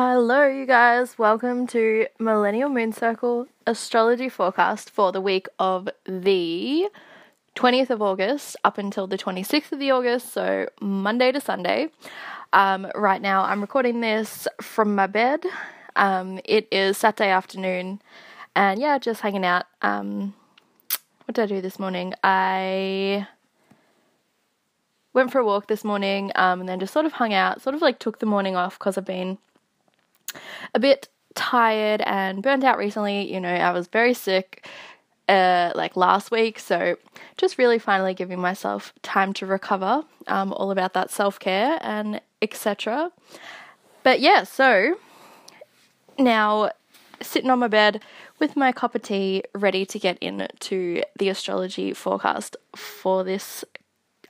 Hello, you guys. Welcome to Millennial Moon Circle astrology forecast for the week of the 20th of August up until the 26th of the August, so Monday to Sunday. Um, right now, I'm recording this from my bed. Um, it is Saturday afternoon, and yeah, just hanging out. Um, what did I do this morning? I went for a walk this morning um, and then just sort of hung out, sort of like took the morning off because I've been a bit tired and burnt out recently. You know, I was very sick uh, like last week, so just really finally giving myself time to recover. Um, all about that self care and etc. But yeah, so now sitting on my bed with my cup of tea, ready to get into the astrology forecast for this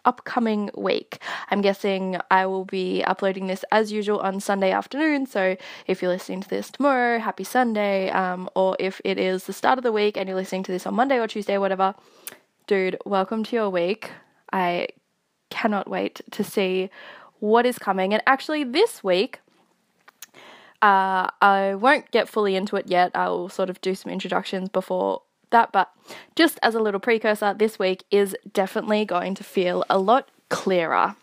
upcoming week. I'm guessing I will be uploading this as usual on Sunday afternoon. So if you're listening to this tomorrow, happy Sunday. Um, or if it is the start of the week and you're listening to this on Monday or Tuesday, or whatever, dude, welcome to your week. I cannot wait to see what is coming. And actually, this week, uh, I won't get fully into it yet. I'll sort of do some introductions before that, but just as a little precursor, this week is definitely going to feel a lot clearer,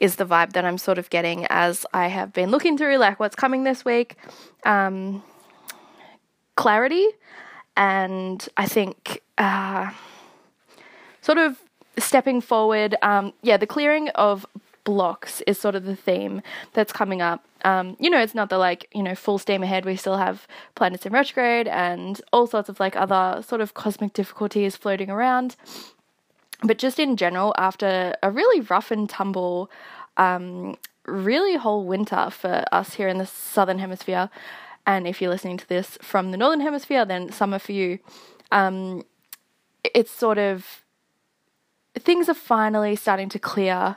is the vibe that I'm sort of getting as I have been looking through like what's coming this week. Um, clarity, and I think uh, sort of stepping forward. Um, yeah, the clearing of blocks is sort of the theme that's coming up. Um, you know, it's not the like, you know, full steam ahead. We still have planets in retrograde and all sorts of like other sort of cosmic difficulties floating around. But just in general, after a really rough and tumble, um, really whole winter for us here in the southern hemisphere, and if you're listening to this from the northern hemisphere, then summer for you. Um, it's sort of things are finally starting to clear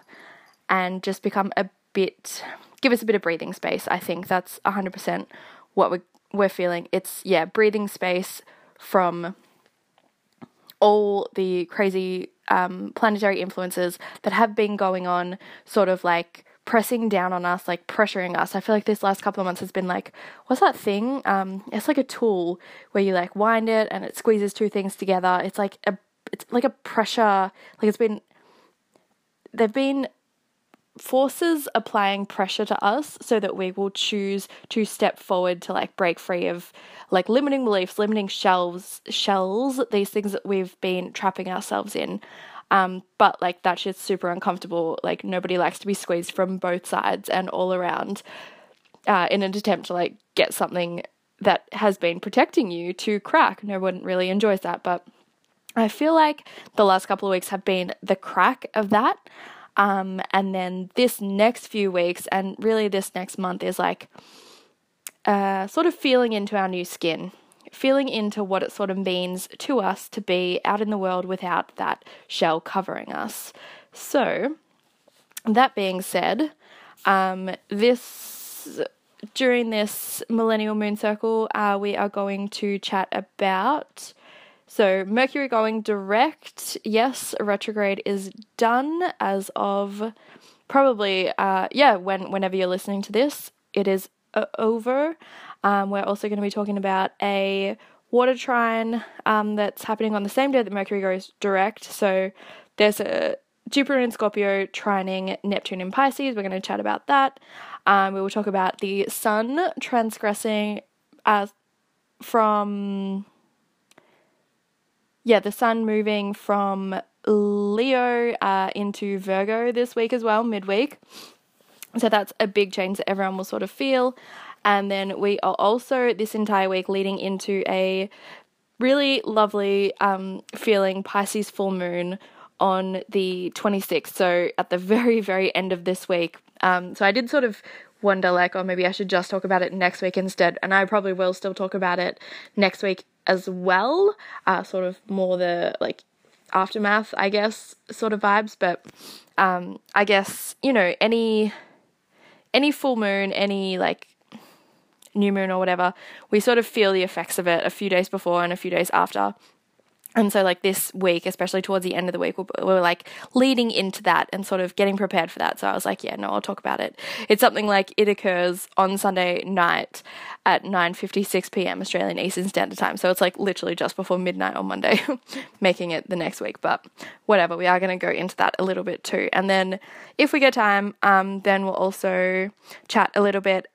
and just become a bit give us a bit of breathing space. I think that's 100% what we're, we're feeling. It's, yeah, breathing space from all the crazy um, planetary influences that have been going on, sort of like pressing down on us, like pressuring us. I feel like this last couple of months has been like, what's that thing? Um, it's like a tool where you like wind it and it squeezes two things together. It's like a, it's like a pressure. Like it's been, they've been forces applying pressure to us so that we will choose to step forward to like break free of like limiting beliefs, limiting shelves, shells, these things that we've been trapping ourselves in. Um, but like that shit's super uncomfortable. Like nobody likes to be squeezed from both sides and all around uh, in an attempt to like get something that has been protecting you to crack. No one really enjoys that, but I feel like the last couple of weeks have been the crack of that. Um, and then this next few weeks, and really this next month, is like uh, sort of feeling into our new skin, feeling into what it sort of means to us to be out in the world without that shell covering us. So, that being said, um, this during this millennial moon circle, uh, we are going to chat about so, Mercury going direct, yes, retrograde is done as of probably, uh, yeah, when whenever you're listening to this, it is uh, over. Um, we're also going to be talking about a water trine um, that's happening on the same day that Mercury goes direct. So, there's a Jupiter in Scorpio trining Neptune in Pisces. We're going to chat about that. Um, we will talk about the Sun transgressing as from yeah, the sun moving from Leo uh, into Virgo this week as well, midweek. So that's a big change that everyone will sort of feel. And then we are also this entire week leading into a really lovely um, feeling Pisces full moon on the 26th. So at the very, very end of this week. Um, so I did sort of wonder, like, oh, maybe I should just talk about it next week instead. And I probably will still talk about it next week as well, uh, sort of more the like aftermath, I guess, sort of vibes. But um, I guess you know any any full moon, any like new moon or whatever, we sort of feel the effects of it a few days before and a few days after. And so like this week especially towards the end of the week we we're like leading into that and sort of getting prepared for that. So i was like yeah no i'll talk about it. It's something like it occurs on sunday night at 9.56 p.m australian eastern standard time. So it's like literally just before midnight on monday making it the next week. But whatever we are going to go into that a little bit too. And then if we get time um, then we'll also chat a little bit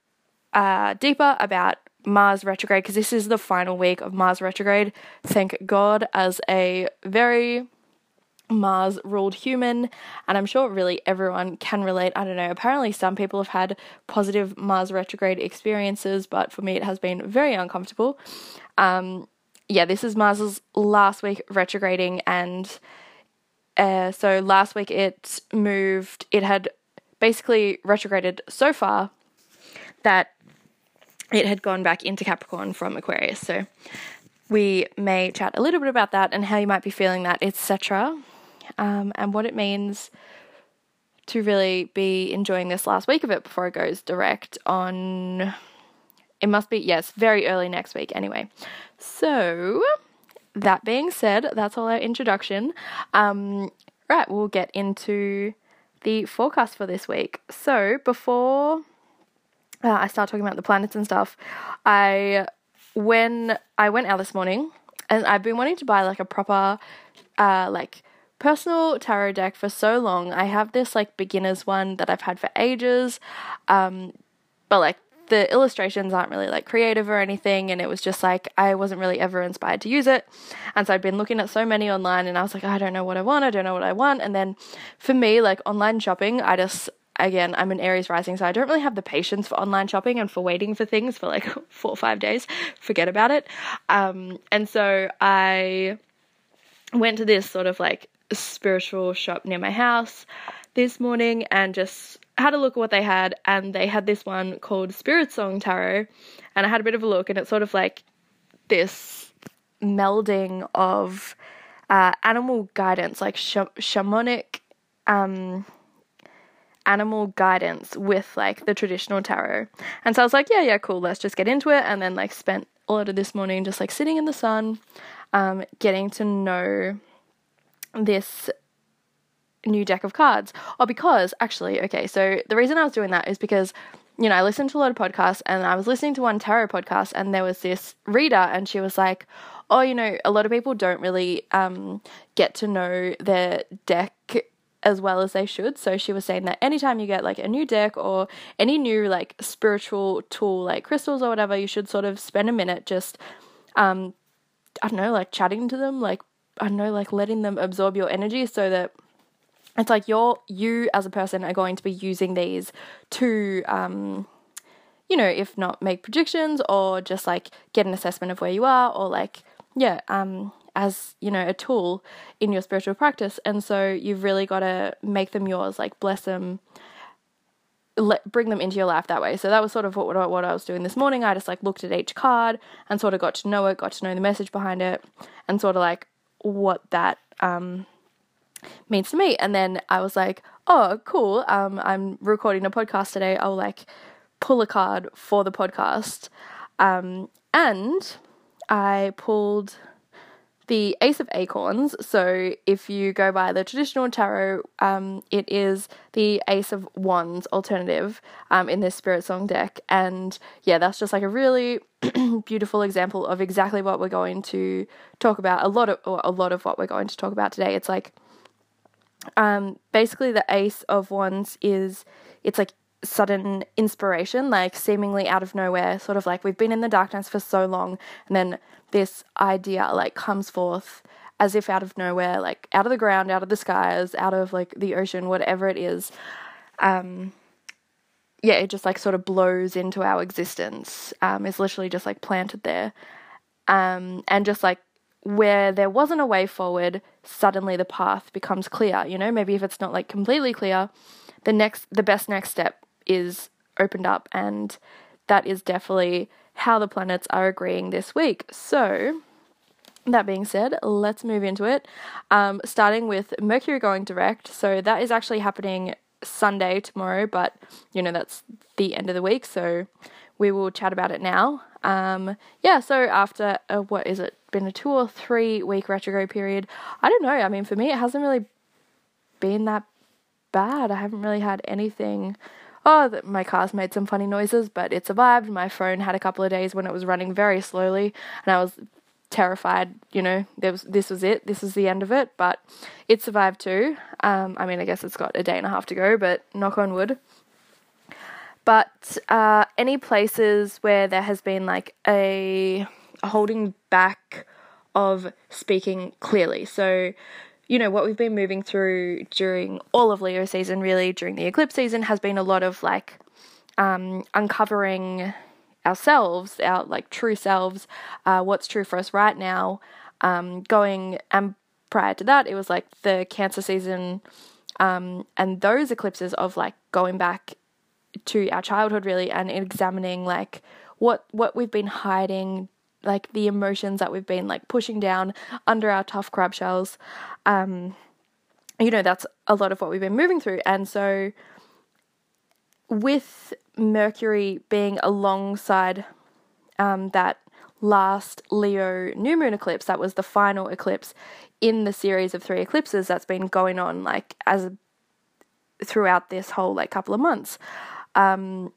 uh, deeper about Mars retrograde because this is the final week of Mars retrograde. Thank God, as a very Mars ruled human, and I'm sure really everyone can relate. I don't know, apparently, some people have had positive Mars retrograde experiences, but for me, it has been very uncomfortable. Um, yeah, this is Mars's last week retrograding, and uh, so last week it moved, it had basically retrograded so far that it had gone back into Capricorn from Aquarius. So we may chat a little bit about that and how you might be feeling that, etc. Um, and what it means to really be enjoying this last week of it before it goes direct on. It must be, yes, very early next week anyway. So, that being said, that's all our introduction. Um, right, we'll get into the forecast for this week. So, before uh, I start talking about the planets and stuff, I when I went out this morning, and I've been wanting to buy like a proper, uh, like personal tarot deck for so long. I have this like beginner's one that I've had for ages, um, but like the illustrations aren't really like creative or anything and it was just like I wasn't really ever inspired to use it. And so I'd been looking at so many online and I was like I don't know what I want, I don't know what I want. And then for me like online shopping, I just again, I'm an Aries rising, so I don't really have the patience for online shopping and for waiting for things for like four or five days. Forget about it. Um, and so I went to this sort of like spiritual shop near my house this morning and just had a look at what they had. And they had this one called Spirit Song Tarot. And I had a bit of a look, and it's sort of like this melding of uh, animal guidance, like sh- shamanic. Um, animal guidance with like the traditional tarot. And so I was like, yeah, yeah, cool, let's just get into it. And then like spent a lot of this morning just like sitting in the sun, um, getting to know this new deck of cards. Oh, because actually, okay, so the reason I was doing that is because you know, I listened to a lot of podcasts and I was listening to one tarot podcast and there was this reader and she was like, Oh, you know, a lot of people don't really um, get to know their deck as well as they should. So she was saying that anytime you get like a new deck or any new like spiritual tool like crystals or whatever, you should sort of spend a minute just um I don't know, like chatting to them, like I don't know, like letting them absorb your energy so that it's like you're you as a person are going to be using these to um you know, if not make predictions or just like get an assessment of where you are or like yeah, um as you know a tool in your spiritual practice. And so you've really got to make them yours like bless them let bring them into your life that way. So that was sort of what, what, I was doing this morning. I just like looked at each card and sort of got to know it got to know the message behind it and sort of like what that um means to me. And then I was like oh cool um I'm recording a podcast today. I'll like pull a card for the podcast. Um and I pulled the Ace of Acorns. So, if you go by the traditional tarot, um, it is the Ace of Wands alternative um, in this Spirit Song deck. And yeah, that's just like a really beautiful example of exactly what we're going to talk about. A lot of, a lot of what we're going to talk about today. It's like, um, basically, the Ace of Wands is, it's like sudden inspiration, like seemingly out of nowhere, sort of like we've been in the darkness for so long, and then this idea like comes forth as if out of nowhere, like out of the ground, out of the skies, out of like the ocean, whatever it is. Um, yeah, it just like sort of blows into our existence. Um, it's literally just like planted there. Um, and just like where there wasn't a way forward, suddenly the path becomes clear. You know, maybe if it's not like completely clear, the next, the best next step is opened up, and that is definitely how the planets are agreeing this week. So, that being said, let's move into it. Um, starting with Mercury going direct. So, that is actually happening Sunday tomorrow, but you know, that's the end of the week. So, we will chat about it now. Um, yeah, so after uh, what is it? been a two or three week retrograde period. I don't know. I mean, for me, it hasn't really been that bad. I haven't really had anything. Oh, my car's made some funny noises, but it survived. My phone had a couple of days when it was running very slowly, and I was terrified. You know, there was this was it. This was the end of it. But it survived too. Um, I mean, I guess it's got a day and a half to go, but knock on wood. But uh, any places where there has been like a, a holding back of speaking clearly. So, you know, what we've been moving through during all of Leo season, really, during the eclipse season, has been a lot of like um, uncovering ourselves, our like true selves, uh, what's true for us right now. Um, going and prior to that, it was like the Cancer season um, and those eclipses of like going back to our childhood really and examining like what what we've been hiding like the emotions that we've been like pushing down under our tough crab shells. Um you know that's a lot of what we've been moving through. And so with mercury being alongside um that last leo new moon eclipse that was the final eclipse in the series of three eclipses that's been going on like as throughout this whole like couple of months. Um,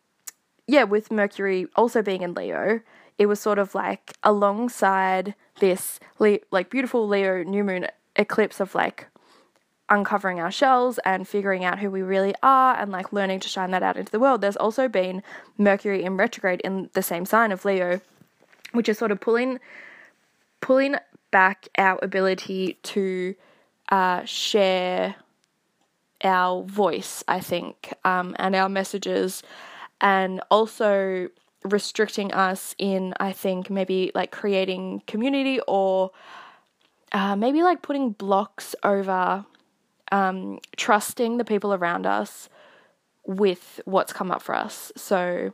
yeah, with Mercury also being in Leo, it was sort of like alongside this Le- like beautiful Leo new moon eclipse of like uncovering our shells and figuring out who we really are and like learning to shine that out into the world. There's also been Mercury in retrograde in the same sign of Leo, which is sort of pulling pulling back our ability to uh, share our voice, I think, um, and our messages, and also restricting us in, I think, maybe like creating community or uh, maybe like putting blocks over um, trusting the people around us with what's come up for us. So,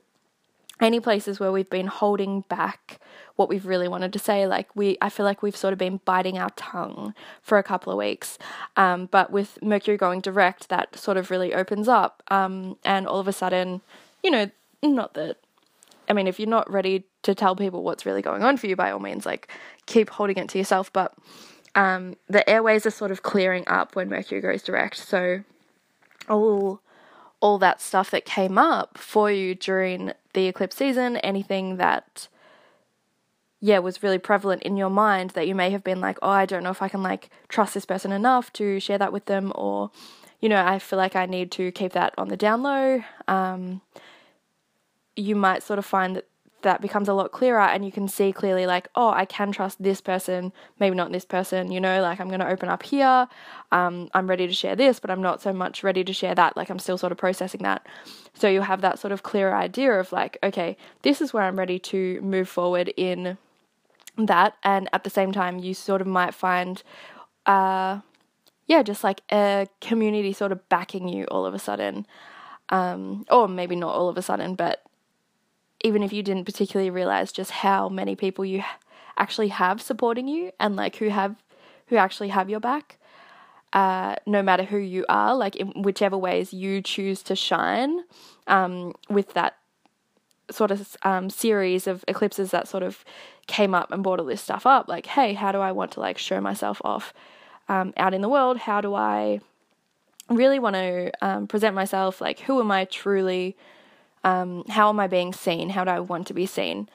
any places where we've been holding back what we've really wanted to say. Like we, I feel like we've sort of been biting our tongue for a couple of weeks. Um, but with Mercury going direct, that sort of really opens up. Um, and all of a sudden, you know, not that. I mean, if you're not ready to tell people what's really going on for you, by all means, like keep holding it to yourself. But um, the airways are sort of clearing up when Mercury goes direct. So all all that stuff that came up for you during the eclipse season, anything that yeah, was really prevalent in your mind that you may have been like, oh, I don't know if I can like trust this person enough to share that with them, or, you know, I feel like I need to keep that on the down low. Um, you might sort of find that that becomes a lot clearer and you can see clearly like oh i can trust this person maybe not this person you know like i'm going to open up here um, i'm ready to share this but i'm not so much ready to share that like i'm still sort of processing that. So you have that sort of clearer idea of like okay this is where i'm ready to move forward in that and at the same time you sort of might find uh yeah just like a community sort of backing you all of a sudden. Um or maybe not all of a sudden but even if you didn't particularly realize just how many people you actually have supporting you and like who have who actually have your back uh, no matter who you are, like in whichever ways you choose to shine, um, with that sort of um, series of eclipses that sort of came up and brought all this stuff up. Like, hey, how do I want to like show myself off um, out in the world? How do I really want to um, present myself? Like, who am I truly? Um, how am I being seen? How do I want to be seen?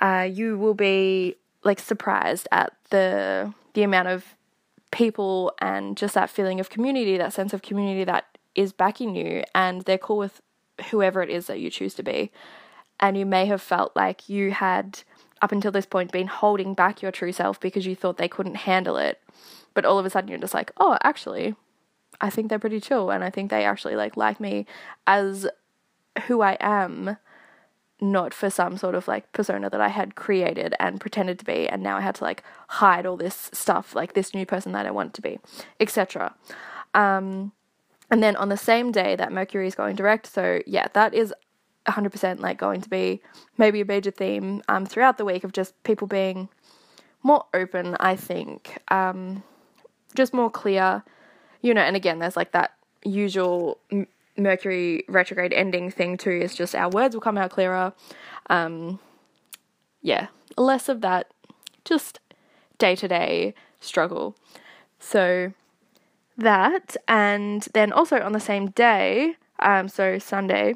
Uh, you will be like surprised at the the amount of people and just that feeling of community, that sense of community that is backing you, and they're cool with whoever it is that you choose to be. And you may have felt like you had, up until this point, been holding back your true self because you thought they couldn't handle it. But all of a sudden, you're just like, oh, actually, I think they're pretty chill. And I think they actually like like me as who I am, not for some sort of like persona that I had created and pretended to be. And now I had to like hide all this stuff, like this new person that I want to be, etc. Um, and then on the same day that Mercury is going direct, so yeah, that is 100% like going to be maybe a major theme um, throughout the week of just people being more open, I think. Um, just more clear, you know, and again, there's like that usual Mercury retrograde ending thing too, is just our words will come out clearer. Um, yeah, less of that just day to day struggle. So that, and then also on the same day, um, so Sunday,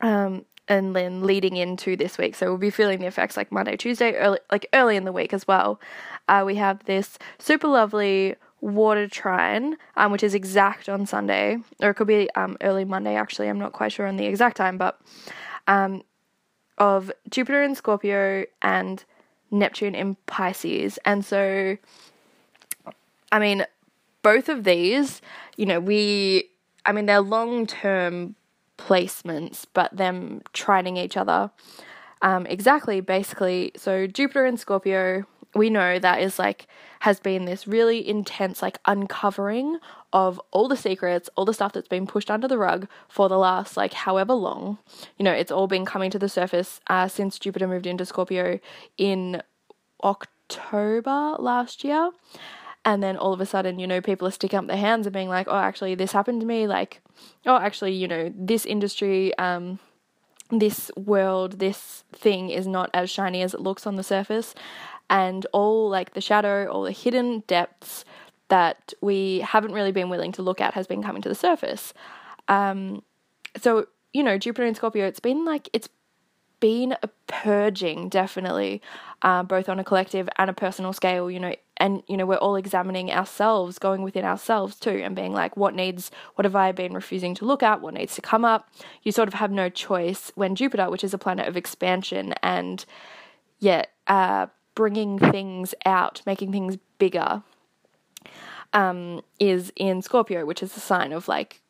um, and then leading into this week. So we'll be feeling the effects like Monday, Tuesday, early, like early in the week as well. Uh, we have this super lovely water trine, um, which is exact on Sunday, or it could be um, early Monday. Actually, I'm not quite sure on the exact time, but um, of Jupiter in Scorpio and Neptune in Pisces, and so I mean, both of these, you know, we, I mean, they're long term placements, but them trining each other. Um, exactly, basically. So Jupiter and Scorpio, we know that is like has been this really intense like uncovering of all the secrets, all the stuff that's been pushed under the rug for the last like however long. You know, it's all been coming to the surface uh, since Jupiter moved into Scorpio in October last year and then all of a sudden, you know, people are sticking up their hands and being like, oh, actually, this happened to me. Like, oh, actually, you know, this industry, um, this world, this thing is not as shiny as it looks on the surface. And all like the shadow, all the hidden depths that we haven't really been willing to look at has been coming to the surface. Um, so, you know, Jupiter and Scorpio, it's been like, it's been a purging, definitely, uh, both on a collective and a personal scale, you know, and, you know, we're all examining ourselves, going within ourselves too, and being like, what needs, what have I been refusing to look at? What needs to come up? You sort of have no choice when Jupiter, which is a planet of expansion and, yet, uh, bringing things out, making things bigger, um, is in Scorpio, which is a sign of like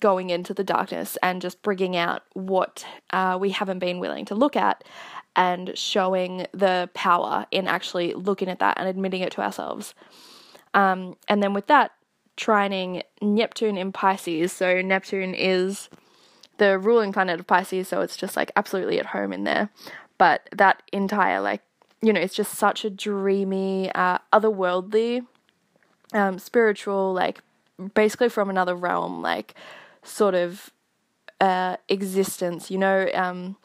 going into the darkness and just bringing out what uh, we haven't been willing to look at and showing the power in actually looking at that and admitting it to ourselves. Um, and then with that, trining Neptune in Pisces. So Neptune is the ruling planet of Pisces, so it's just like absolutely at home in there. But that entire, like, you know, it's just such a dreamy, uh, otherworldly, um, spiritual, like, basically from another realm, like, sort of uh, existence, you know. Um,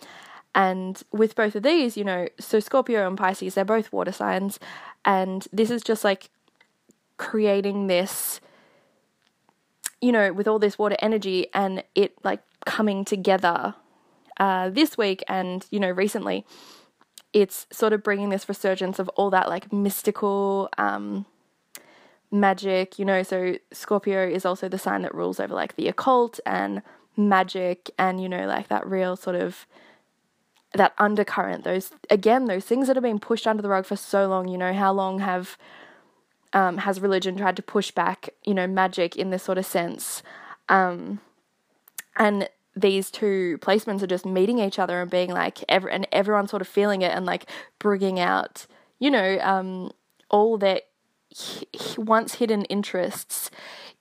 and with both of these, you know, so Scorpio and Pisces, they're both water signs, and this is just like creating this, you know, with all this water energy and it like coming together uh, this week and, you know, recently. It's sort of bringing this resurgence of all that like mystical, um, magic, you know, so Scorpio is also the sign that rules over like the occult and magic and, you know, like that real sort of that undercurrent, those again, those things that have been pushed under the rug for so long, you know, how long have um, has religion tried to push back, you know, magic in this sort of sense? Um, and these two placements are just meeting each other and being like, every, and everyone sort of feeling it and like bringing out, you know, um, all their once hidden interests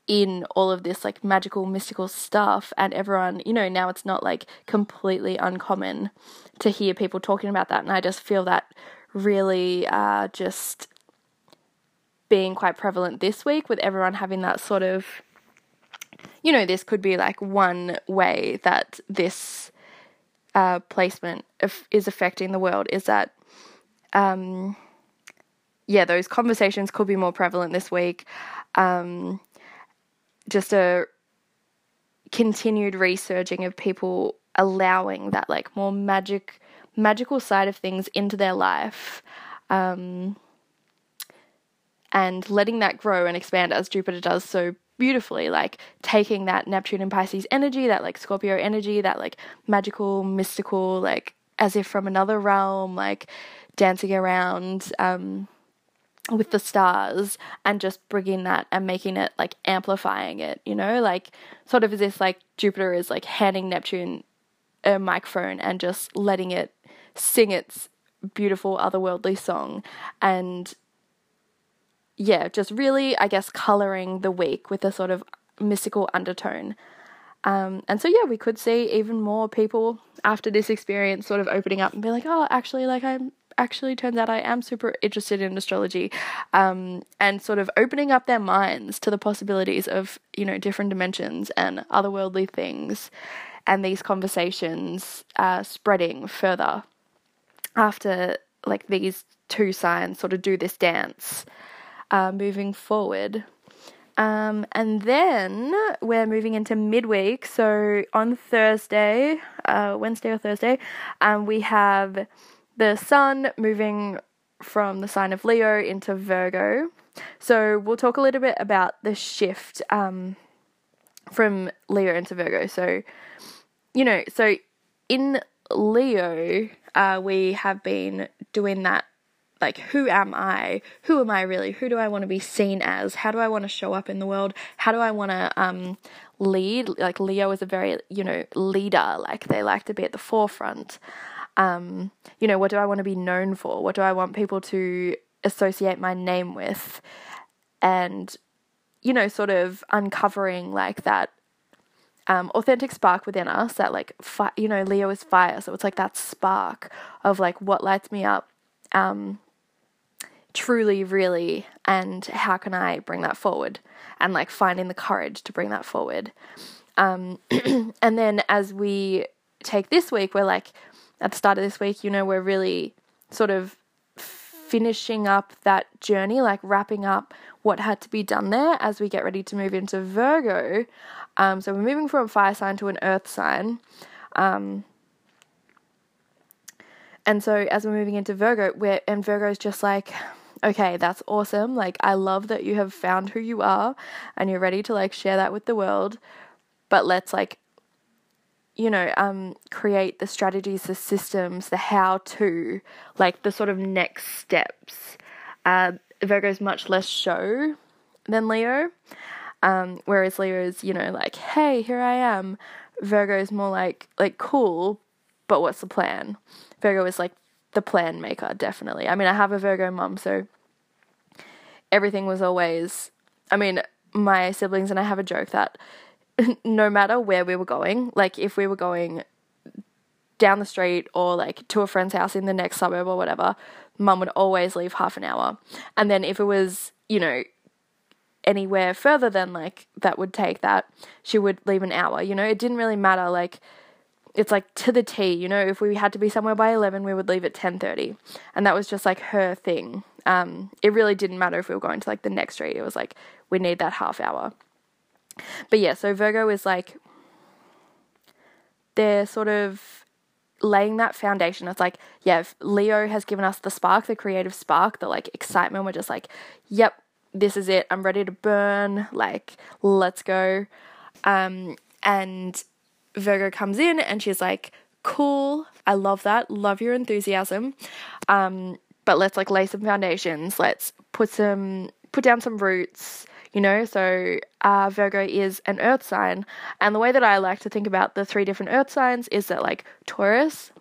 in all of this like magical mystical stuff. And everyone you know now it's not like completely uncommon to hear people talking about that. And i just feel that really uh, just being quite prevalent this week with everyone having that sort of you know this could be like one way that this uh, placement is affecting the world is that um, yeah, those conversations could be more prevalent this week. Um, just a continued resurging of people allowing that like more magic, magical side of things into their life. Um, and letting that grow and expand as Jupiter does so beautifully, like taking that Neptune and Pisces energy, that like Scorpio energy, that like magical, mystical, like as if from another realm, like dancing around. Um, with the stars and just bringing that and making it like amplifying it, you know, like sort of as if like Jupiter is like handing Neptune a microphone and just letting it sing its beautiful otherworldly song and yeah, just really, I guess, coloring the week with a sort of mystical undertone. Um, and so, yeah, we could see even more people after this experience sort of opening up and be like, oh, actually, like, I'm actually turns out I am super interested in astrology um, and sort of opening up their minds to the possibilities of, you know, different dimensions and otherworldly things and these conversations uh, spreading further after like these two signs sort of do this dance uh, moving forward. Um, and then we're moving into midweek. So on Thursday, uh, Wednesday or Thursday, um, we have the sun moving from the sign of Leo into Virgo. So we'll talk a little bit about the shift um, from Leo into Virgo. So, you know, so in Leo, uh, we have been doing that like who am I? Who am I really? Who do I want to be seen as? How do I want to show up in the world? How do I want to um lead? Like Leo is a very, you know, leader. Like they like to be at the forefront. Um, you know, what do I want to be known for? What do I want people to associate my name with? And you know, sort of uncovering like that um, authentic spark within us that like fi- you know leo is fire so it's like that spark of like what lights me up um, truly, really, and how can I bring that forward? And like finding the courage to bring that forward. Um, and then as we take this week, we're like, at the start of this week, you know, we're really sort of finishing up that journey, like wrapping up what had to be done there as we get ready to move into Virgo. Um, so we're moving from a fire sign to an earth sign. Um, and so as we're moving into Virgo, we're, and Virgo's just like, okay, that's awesome. Like, I love that you have found who you are and you're ready to like share that with the world. But let's like, you know, um, create the strategies, the systems, the how to, like the sort of next steps. Uh, Virgo's much less show than Leo. Um, whereas Leo's, you know, like, hey, here I am. Virgo's more like, like, cool, but what's the plan? Virgo is like the plan maker, definitely. I mean, I have a Virgo mum, so everything was always. I mean, my siblings and I have a joke that no matter where we were going, like if we were going down the street or like to a friend's house in the next suburb or whatever, mum would always leave half an hour. And then if it was, you know, anywhere further than like that would take that, she would leave an hour. You know, it didn't really matter. Like it's like to the T, you know, if we had to be somewhere by 11, we would leave at 10:30. And that was just like her thing. Um, it really didn't matter if we were going to like the next street. It was like we need that half hour. But yeah, so Virgo is like they're sort of laying that foundation. It's like, yeah, Leo has given us the spark, the creative spark, the like excitement. We're just like, yep, this is it. I'm ready to burn. Like, let's go. Um, and Virgo comes in and she's like, cool, I love that, love your enthusiasm. Um, but let's like lay some foundations, let's put some, put down some roots, you know. So uh, Virgo is an earth sign. And the way that I like to think about the three different earth signs is that like Taurus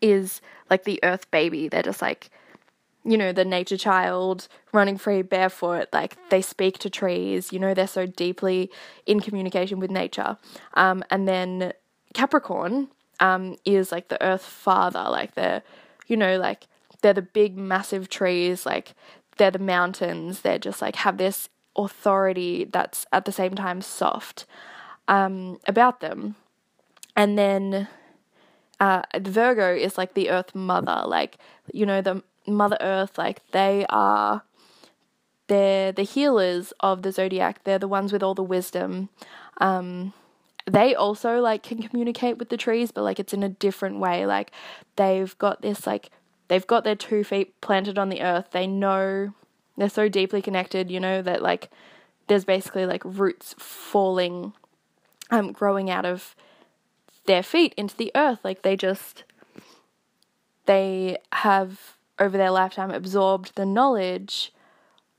is like the earth baby, they're just like, you know, the nature child running free barefoot, like they speak to trees, you know, they're so deeply in communication with nature. Um, and then Capricorn um, is like the earth father, like they're, you know, like they're the big, massive trees, like they're the mountains, they're just like have this authority that's at the same time soft um, about them. And then uh, Virgo is like the earth mother, like, you know, the Mother Earth, like they are they're the healers of the zodiac. They're the ones with all the wisdom. Um, they also like can communicate with the trees, but like it's in a different way. Like they've got this like they've got their two feet planted on the earth. They know they're so deeply connected, you know, that like there's basically like roots falling um growing out of their feet into the earth. Like they just they have over their lifetime absorbed the knowledge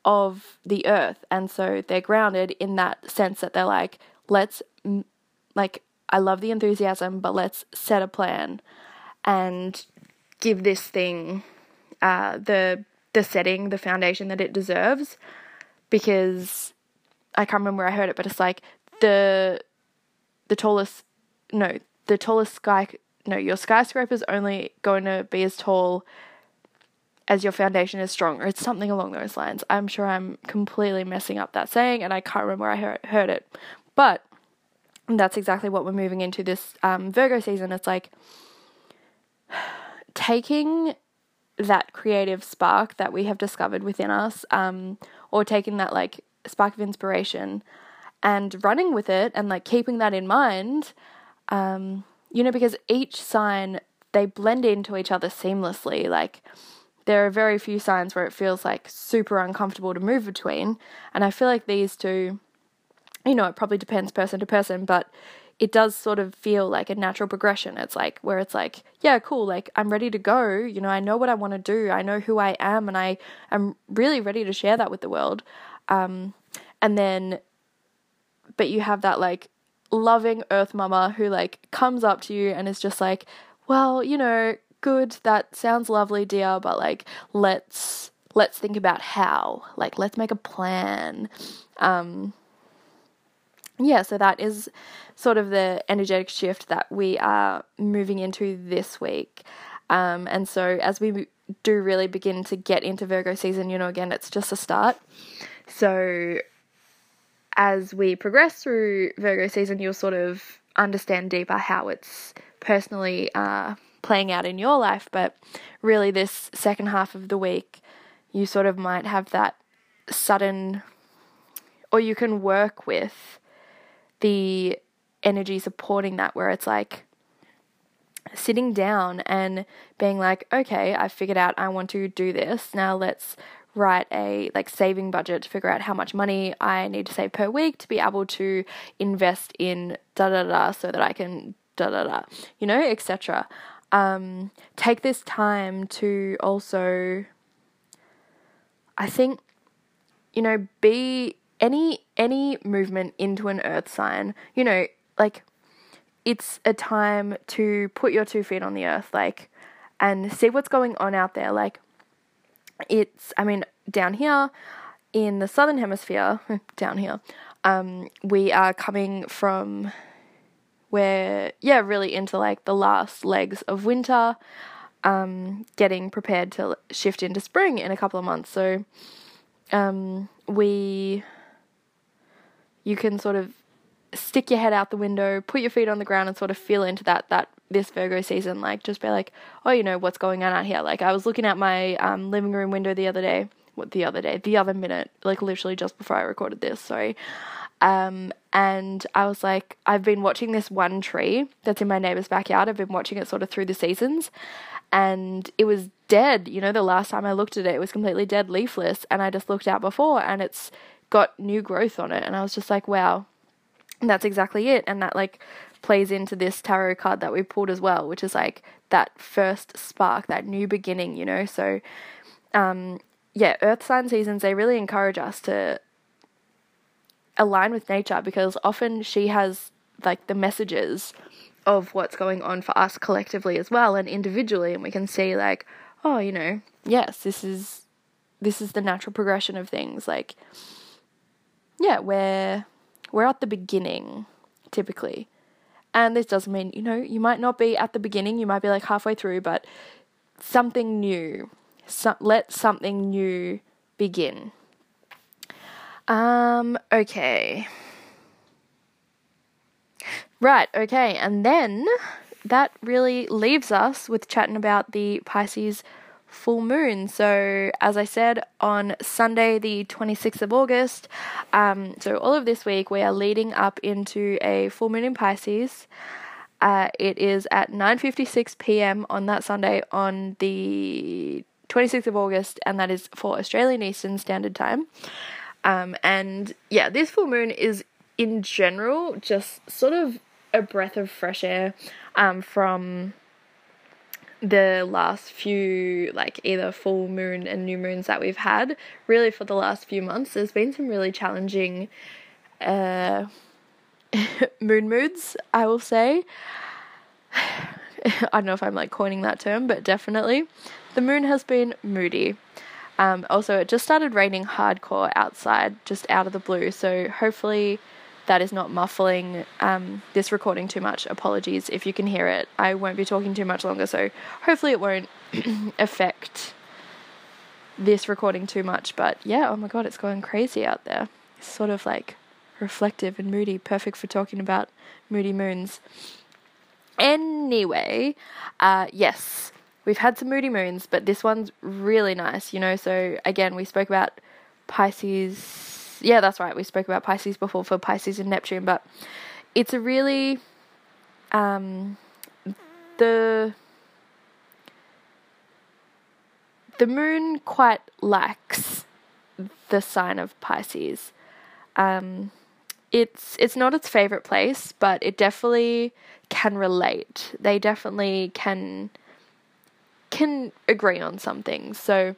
of the earth. And so they're grounded in that sense that they're like let's like I love the enthusiasm but let's set a plan and give this thing uh, the the setting the foundation that it deserves. Because I can't remember where I heard it but it's like the the tallest no the tallest sky no your skyscraper is only going to be as tall as your foundation is strong, or it's something along those lines. I'm sure I'm completely messing up that saying, and I can't remember where I heard, it. But that's exactly what we're moving into this um, Virgo season. It's like taking that creative spark that we have discovered within us, um, or taking that like spark of inspiration and running with it and like keeping that in mind, um, you know, because each sign they blend into each other seamlessly. Like there are very few signs where it feels like super uncomfortable to move between, and I feel like these two, you know, it probably depends person to person, but it does sort of feel like a natural progression. It's like where it's like, yeah, cool, like I'm ready to go. You know, I know what I want to do. I know who I am, and I am really ready to share that with the world. Um, and then, but you have that like loving Earth Mama who like comes up to you and is just like, well, you know, good. That sounds lovely, dear, but like, let's let's think about how. Like, let's make a plan. Um, yeah, so that is sort of the energetic shift that we are moving into this week. Um, and so as we do really begin to get into Virgo season, you know, again, it's just a start. So as we progress through Virgo season, you'll sort of understand deeper how it's personally uh, playing out in your life. But really, this second half of the week, you sort of might have that sudden, or you can work with the energy supporting that where it's like sitting down and being like, okay, I figured out I want to do this. Now let's write a like saving budget to figure out how much money I need to save per week to be able to invest in da da da so that I can da da da, you know, etc. Um, take this time to also, I think, you know, be any any movement into an earth sign, you know, like it's a time to put your two feet on the earth, like, and see what's going on out there. Like, it's, I mean, down here in the southern hemisphere, down here, um, we are coming from where, yeah, really into like the last legs of winter, um, getting prepared to shift into spring in a couple of months. So, um, we you can sort of stick your head out the window, put your feet on the ground, and sort of feel into that that this Virgo season. Like just be like, oh, you know what's going on out here. Like I was looking at my um, living room window the other day. What the other day? The other minute, like literally just before I recorded this. Sorry. Um, and I was like, I've been watching this one tree that's in my neighbor's backyard. I've been watching it sort of through the seasons, and it was dead. You know, the last time I looked at it, it was completely dead, leafless. And I just looked out before, and it's got new growth on it. And I was just like, wow, that's exactly it. And that like plays into this tarot card that we pulled as well, which is like that first spark, that new beginning, you know? So, um, yeah, earth sign seasons, they really encourage us to align with nature because often she has like the messages of what's going on for us collectively as well and individually and we can see like oh you know yes this is this is the natural progression of things like yeah, we're we're at the beginning typically. And this doesn't mean, you know, you might not be at the beginning, you might be like halfway through, but something new. So, let something new begin. Um, okay. Right, okay, and then that really leaves us with chatting about the Pisces full moon. So, as I said, on Sunday, the 26th of August, um, so all of this week, we are leading up into a full moon in Pisces. Uh, it is at 9:56 p.m. on that Sunday on the 26th of August, and that is for Australian Eastern Standard Time. Um, and yeah, this full moon is in general just sort of a breath of fresh air um, from the last few like either full moon and new moons that we've had. Really for the last few months there's been some really challenging uh, moon moods i will say. I don't know if i'm like coining that term but definitely. The moon has been moody um, also it just started raining hardcore outside just out of the blue so hopefully that is not muffling um, this recording too much. Apologies if you can hear it. I won't be talking too much longer, so hopefully it won't affect this recording too much. But yeah, oh my god, it's going crazy out there. It's sort of like reflective and moody, perfect for talking about moody moons. Anyway, uh, yes, we've had some moody moons, but this one's really nice, you know. So again, we spoke about Pisces. Yeah, that's right. We spoke about Pisces before for Pisces and Neptune, but it's a really um, the the moon quite lacks the sign of Pisces. Um, it's it's not its favorite place, but it definitely can relate. They definitely can can agree on some things. So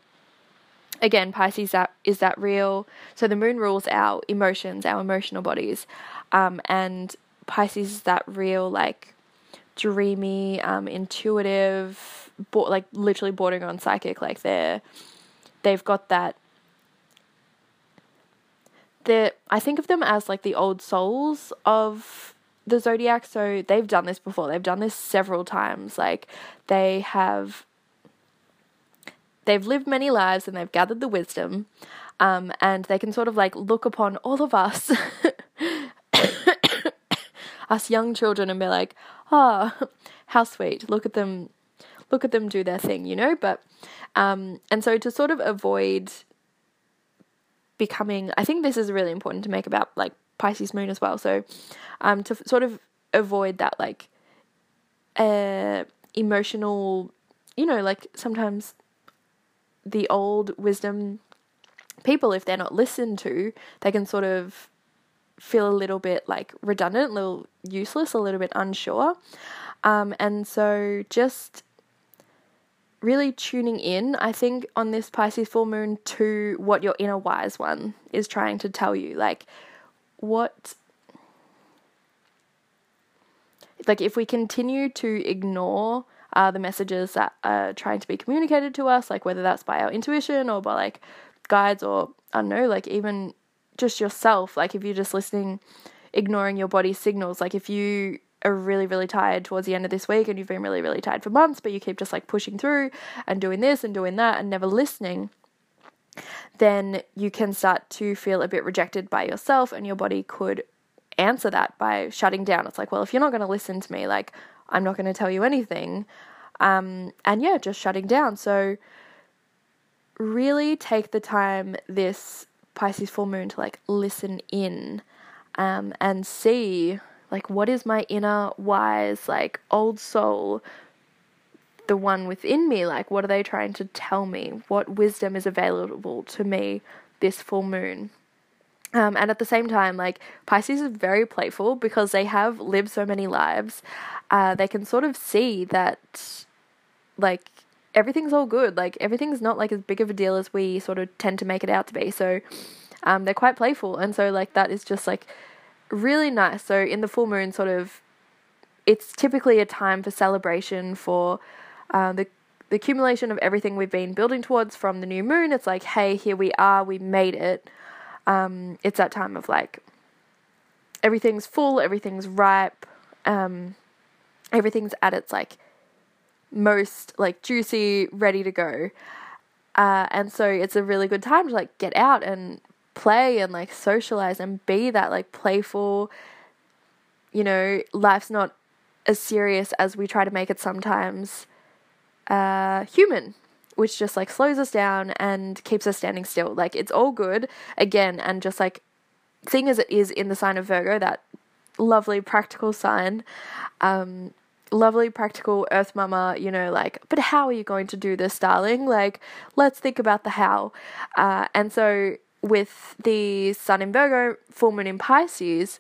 again, Pisces that is that real. So the moon rules our emotions, our emotional bodies, um, and Pisces is that real like dreamy, um, intuitive, bo- like literally bordering on psychic. Like they're they've got that. They're, I think of them as like the old souls of the zodiac. So they've done this before. They've done this several times. Like they have they've lived many lives and they've gathered the wisdom, um, and they can sort of like look upon all of us, us young children, and be like, oh, how sweet! Look at them, look at them do their thing, you know. But um, and so to sort of avoid becoming, I think this is really important to make about like Pisces moon as well. So um, to sort of avoid that like uh, emotional, you know, like sometimes the old wisdom people, if they're not listened to, they can sort of feel a little bit like redundant, a little useless, a little bit unsure. Um, and so just really tuning in, I think, on this Pisces full moon to what your inner wise one is trying to tell you. Like, what. Like, if we continue to ignore uh, the messages that are trying to be communicated to us, like whether that's by our intuition or by like guides or I don't know, like even just yourself. Like if you're just listening, ignoring your body's signals, like if you are really, really tired towards the end of this week and you've been really, really tired for months, but you keep just like pushing through and doing this and doing that and never listening, then you can start to feel a bit rejected by yourself and your body could answer that by shutting down. It's like, well, if you're not going to listen to me, like I'm not going to tell you anything. Um, and yeah, just shutting down. So, really take the time this Pisces full moon to like listen in um, and see like what is my inner wise, like old soul, the one within me, like what are they trying to tell me? What wisdom is available to me this full moon? Um, and at the same time, like Pisces is very playful because they have lived so many lives. Uh, they can sort of see that, like, everything's all good. Like, everything's not like as big of a deal as we sort of tend to make it out to be. So, um, they're quite playful. And so, like, that is just like really nice. So, in the full moon, sort of, it's typically a time for celebration for uh, the the accumulation of everything we've been building towards from the new moon. It's like, hey, here we are, we made it um, it's that time of like everything's full, everything's ripe, um, everything's at its like most like juicy, ready to go. Uh, and so it's a really good time to like get out and play and like socialize and be that like playful, you know, life's not as serious as we try to make it sometimes uh, human which just like slows us down and keeps us standing still. Like it's all good again, and just like seeing as it is in the sign of Virgo, that lovely practical sign, um, lovely practical Earth Mama, you know, like, but how are you going to do this, darling? Like, let's think about the how. Uh, and so with the Sun in Virgo, full moon in Pisces,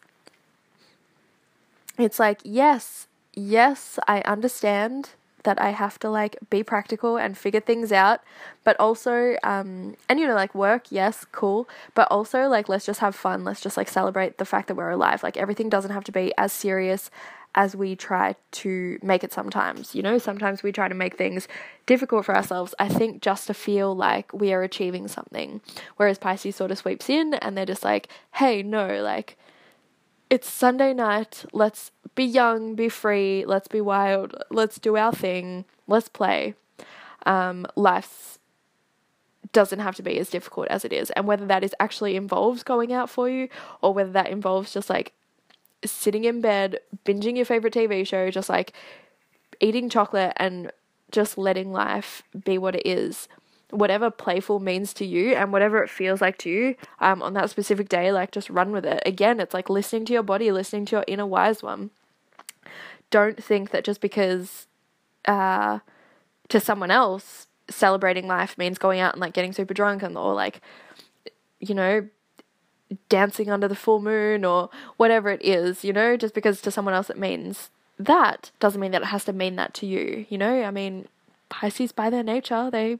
it's like, yes, yes, I understand that I have to like be practical and figure things out, but also, um, and you know, like work, yes, cool, but also like let's just have fun. Let's just like celebrate the fact that we're alive. Like everything doesn't have to be as serious as we try to make it sometimes. You know, sometimes we try to make things difficult for ourselves, I think, just to feel like we are achieving something. Whereas Pisces sort of sweeps in and they're just like, hey, no, like, it's Sunday night. Let's be young, be free, let's be wild, let's do our thing, let's play. Um, life doesn't have to be as difficult as it is. And whether that is actually involves going out for you or whether that involves just like sitting in bed, binging your favorite TV show, just like eating chocolate and just letting life be what it is whatever playful means to you and whatever it feels like to you um, on that specific day, like just run with it. Again, it's like listening to your body, listening to your inner wise one. Don't think that just because uh, to someone else celebrating life means going out and like getting super drunk and or like you know dancing under the full moon or whatever it is, you know, just because to someone else it means that doesn't mean that it has to mean that to you, you know? I mean, Pisces by their nature, they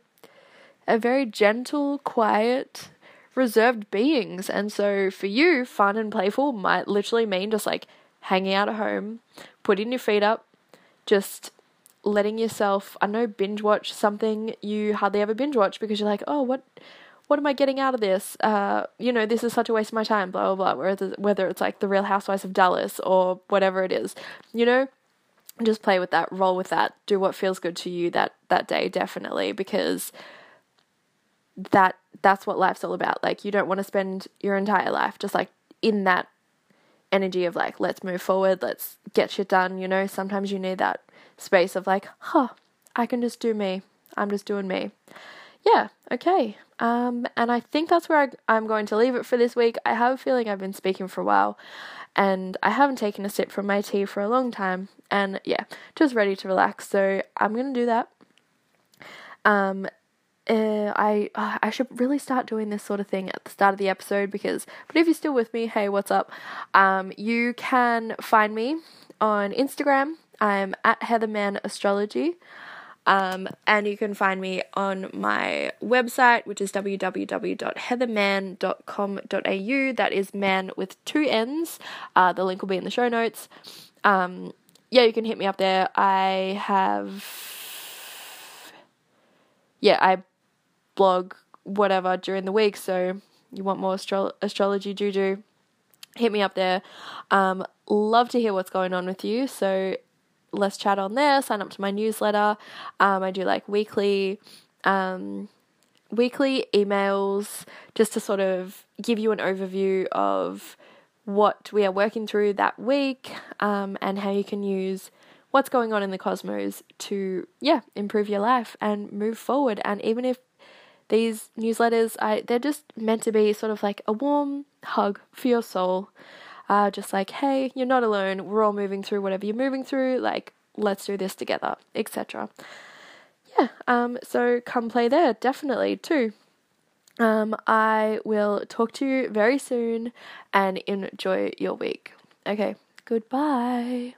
are very gentle, quiet, reserved beings. And so for you, fun and playful might literally mean just like hanging out at home, putting your feet up, just letting yourself, I know, binge watch something you hardly ever binge watch because you're like, oh, what what am I getting out of this? Uh, you know, this is such a waste of my time, blah, blah, blah. Whether, whether it's like The Real Housewives of Dallas or whatever it is, you know, just play with that, roll with that, do what feels good to you that, that day, definitely, because that that's what life's all about. Like you don't want to spend your entire life just like in that energy of like let's move forward, let's get shit done, you know? Sometimes you need that space of like, "Huh, I can just do me. I'm just doing me." Yeah, okay. Um and I think that's where I, I'm going to leave it for this week. I have a feeling I've been speaking for a while and I haven't taken a sip from my tea for a long time and yeah, just ready to relax. So, I'm going to do that. Um uh, I uh, I should really start doing this sort of thing at the start of the episode because. But if you're still with me, hey, what's up? Um, you can find me on Instagram. I'm at Heathermann Astrology. Um, and you can find me on my website, which is www.heathermann.com.au. That is man with two N's. Uh, the link will be in the show notes. Um, yeah, you can hit me up there. I have yeah, I blog, whatever, during the week. So you want more astro- astrology juju, hit me up there. Um, love to hear what's going on with you. So let's chat on there. Sign up to my newsletter. Um, I do like weekly, um, weekly emails just to sort of give you an overview of what we are working through that week um, and how you can use what's going on in the cosmos to yeah improve your life and move forward and even if these newsletters, I they're just meant to be sort of like a warm hug for your soul. Uh, just like, hey, you're not alone. We're all moving through whatever you're moving through. Like, let's do this together, etc. Yeah. Um. So come play there, definitely too. Um. I will talk to you very soon, and enjoy your week. Okay. Goodbye.